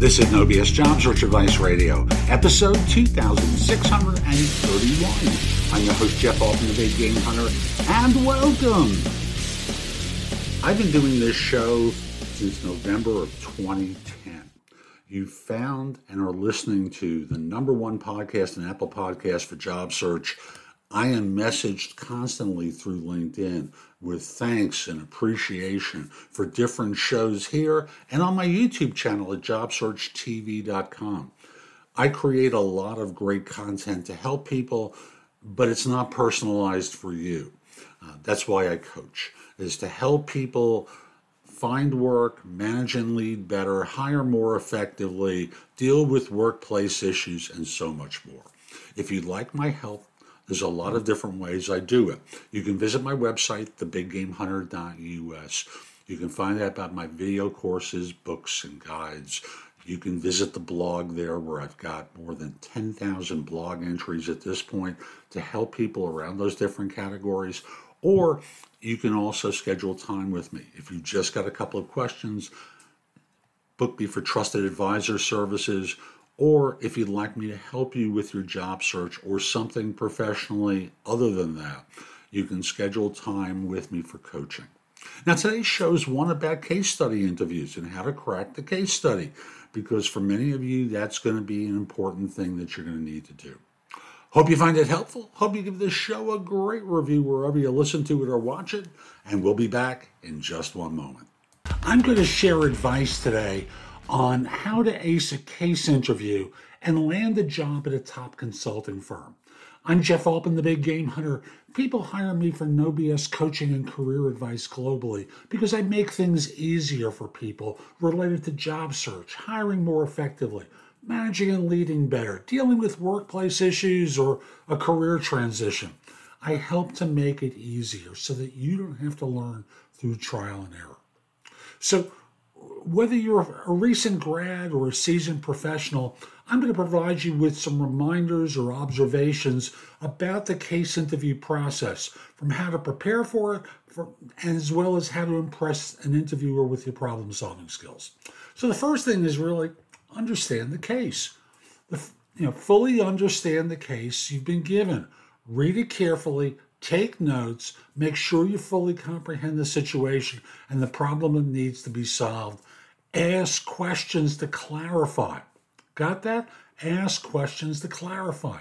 This is No BS Job Search Advice Radio, episode 2631. I'm your host, Jeff Altman, the Big Game Hunter, and welcome. I've been doing this show since November of 2010. You found and are listening to the number one podcast and Apple Podcast for job search. I am messaged constantly through LinkedIn with thanks and appreciation for different shows here and on my YouTube channel at jobsearchtv.com. I create a lot of great content to help people, but it's not personalized for you. Uh, that's why I coach, is to help people find work, manage and lead better, hire more effectively, deal with workplace issues, and so much more. If you'd like my help, there's a lot of different ways I do it. You can visit my website, thebiggamehunter.us. You can find out about my video courses, books, and guides. You can visit the blog there where I've got more than 10,000 blog entries at this point to help people around those different categories. Or you can also schedule time with me. If you've just got a couple of questions, book me for trusted advisor services or if you'd like me to help you with your job search or something professionally other than that, you can schedule time with me for coaching. Now, today's show is one about case study interviews and how to crack the case study, because for many of you, that's going to be an important thing that you're going to need to do. Hope you find it helpful. Hope you give this show a great review wherever you listen to it or watch it, and we'll be back in just one moment. I'm going to share advice today on how to ace a case interview and land a job at a top consulting firm. I'm Jeff Altman, the Big Game Hunter. People hire me for no BS coaching and career advice globally because I make things easier for people related to job search, hiring more effectively, managing and leading better, dealing with workplace issues or a career transition. I help to make it easier so that you don't have to learn through trial and error. So, whether you're a recent grad or a seasoned professional, I'm going to provide you with some reminders or observations about the case interview process, from how to prepare for it, for, as well as how to impress an interviewer with your problem solving skills. So, the first thing is really understand the case. The, you know, fully understand the case you've been given. Read it carefully, take notes, make sure you fully comprehend the situation and the problem that needs to be solved. Ask questions to clarify. Got that? Ask questions to clarify.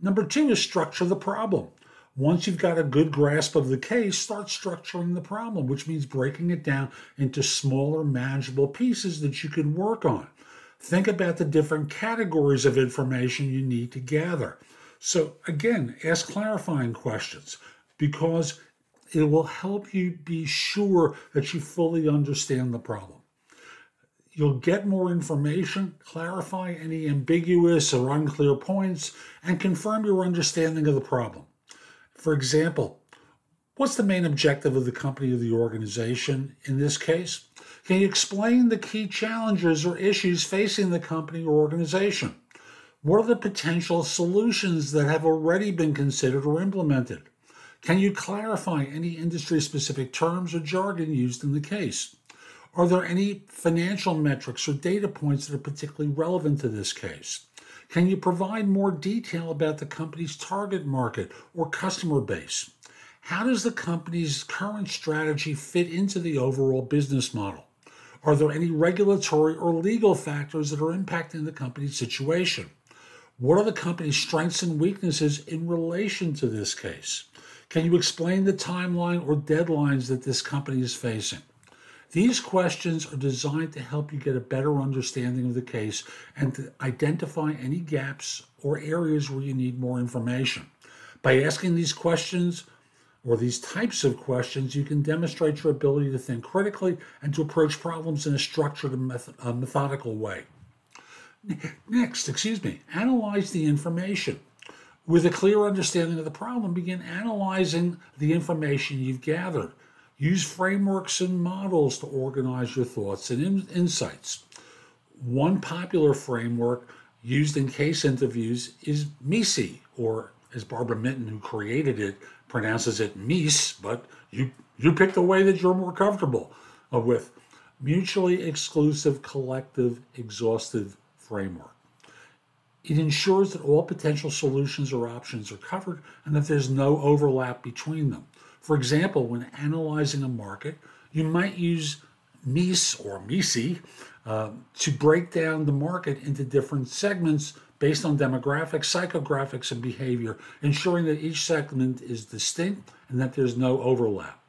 Number two is structure the problem. Once you've got a good grasp of the case, start structuring the problem, which means breaking it down into smaller, manageable pieces that you can work on. Think about the different categories of information you need to gather. So, again, ask clarifying questions because it will help you be sure that you fully understand the problem. You'll get more information, clarify any ambiguous or unclear points, and confirm your understanding of the problem. For example, what's the main objective of the company or the organization in this case? Can you explain the key challenges or issues facing the company or organization? What are the potential solutions that have already been considered or implemented? Can you clarify any industry specific terms or jargon used in the case? Are there any financial metrics or data points that are particularly relevant to this case? Can you provide more detail about the company's target market or customer base? How does the company's current strategy fit into the overall business model? Are there any regulatory or legal factors that are impacting the company's situation? What are the company's strengths and weaknesses in relation to this case? Can you explain the timeline or deadlines that this company is facing? These questions are designed to help you get a better understanding of the case and to identify any gaps or areas where you need more information. By asking these questions or these types of questions, you can demonstrate your ability to think critically and to approach problems in a structured and uh, methodical way. Next, excuse me, analyze the information. With a clear understanding of the problem, begin analyzing the information you've gathered. Use frameworks and models to organize your thoughts and in- insights. One popular framework used in case interviews is MECE, or as Barbara Minto, who created it, pronounces it MECE, but you, you pick the way that you're more comfortable with. mutually exclusive, collective, exhaustive framework. It ensures that all potential solutions or options are covered and that there's no overlap between them. For example, when analyzing a market, you might use MECE or MECE uh, to break down the market into different segments based on demographics, psychographics, and behavior, ensuring that each segment is distinct and that there's no overlap.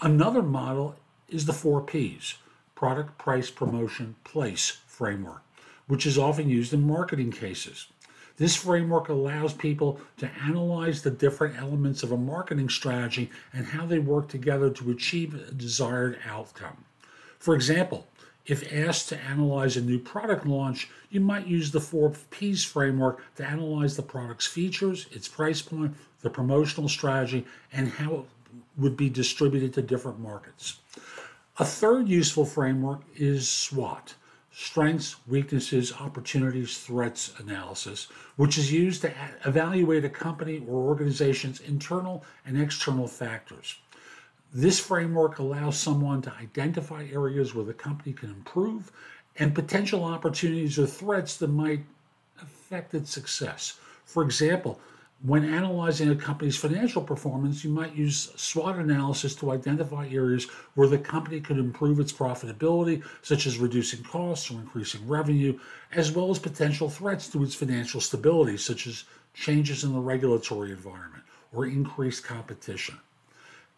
Another model is the four P's product, price, promotion, place framework, which is often used in marketing cases. This framework allows people to analyze the different elements of a marketing strategy and how they work together to achieve a desired outcome. For example, if asked to analyze a new product launch, you might use the four P's framework to analyze the product's features, its price point, the promotional strategy, and how it would be distributed to different markets. A third useful framework is SWOT strengths, weaknesses, opportunities, threats analysis, which is used to evaluate a company or organization's internal and external factors. This framework allows someone to identify areas where the company can improve and potential opportunities or threats that might affect its success. For example, when analyzing a company's financial performance, you might use SWOT analysis to identify areas where the company could improve its profitability, such as reducing costs or increasing revenue, as well as potential threats to its financial stability, such as changes in the regulatory environment or increased competition.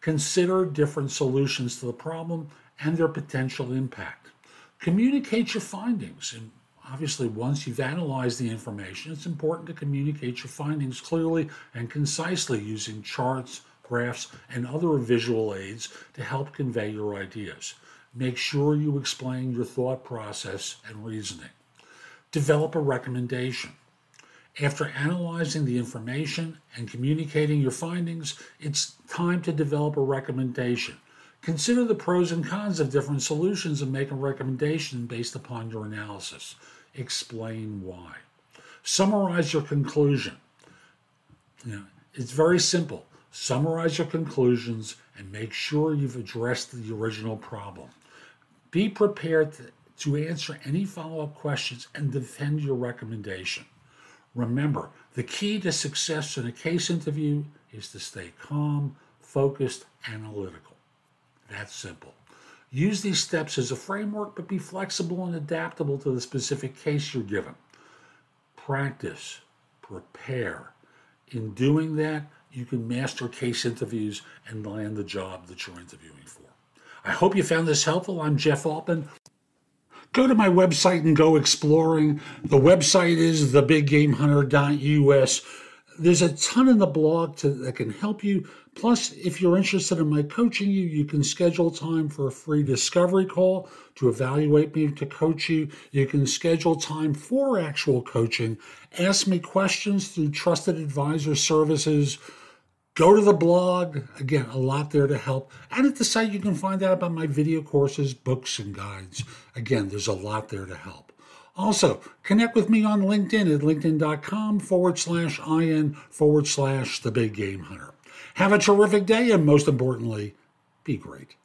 Consider different solutions to the problem and their potential impact. Communicate your findings. And obviously, once you've analyzed the information, it's important to communicate your findings clearly and concisely using charts, graphs, and other visual aids to help convey your ideas. Make sure you explain your thought process and reasoning. Develop a recommendation. After analyzing the information and communicating your findings, it's time to develop a recommendation. Consider the pros and cons of different solutions and make a recommendation based upon your analysis. Explain why. Summarize your conclusion. You know, it's very simple. Summarize your conclusions and make sure you've addressed the original problem. Be prepared to, to answer any follow up questions and defend your recommendation. Remember, the key to success in a case interview is to stay calm, focused, analytical. That's simple. Use these steps as a framework, but be flexible and adaptable to the specific case you're given. Practice, prepare. In doing that, you can master case interviews and land the job that you're interviewing for. I hope you found this helpful. I'm Jeff Altman go to my website and go exploring. The website is thebiggamehunter.us. There's a ton in the blog to, that can help you. Plus, if you're interested in my coaching you, you can schedule time for a free discovery call to evaluate me to coach you. You can schedule time for actual coaching. Ask me questions through trusted advisor services Go to the blog. Again, a lot there to help. And at the site, you can find out about my video courses, books, and guides. Again, there's a lot there to help. Also, connect with me on LinkedIn at linkedin.com forward slash IN forward slash the big game hunter. Have a terrific day, and most importantly, be great.